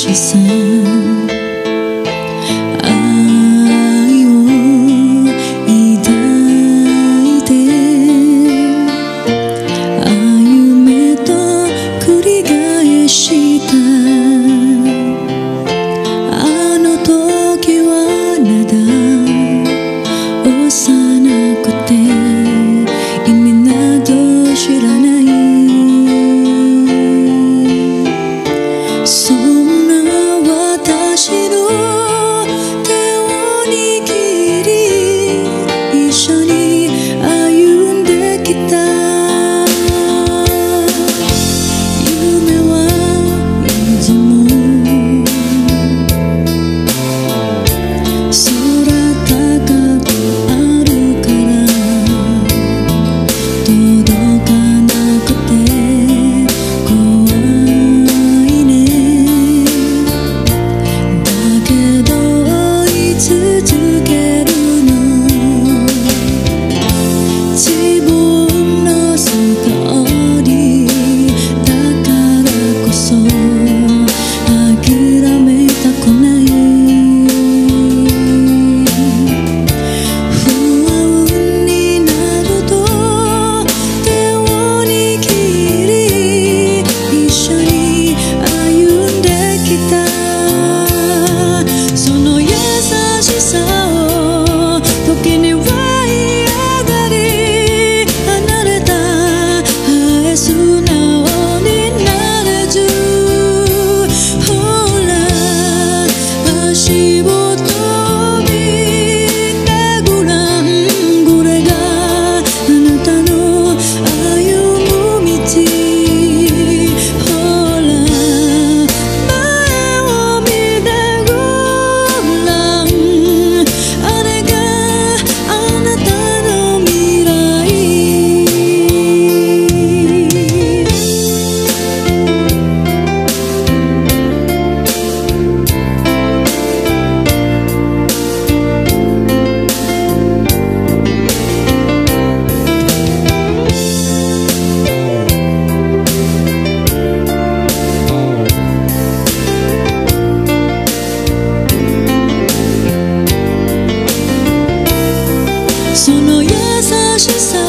说声その優しさ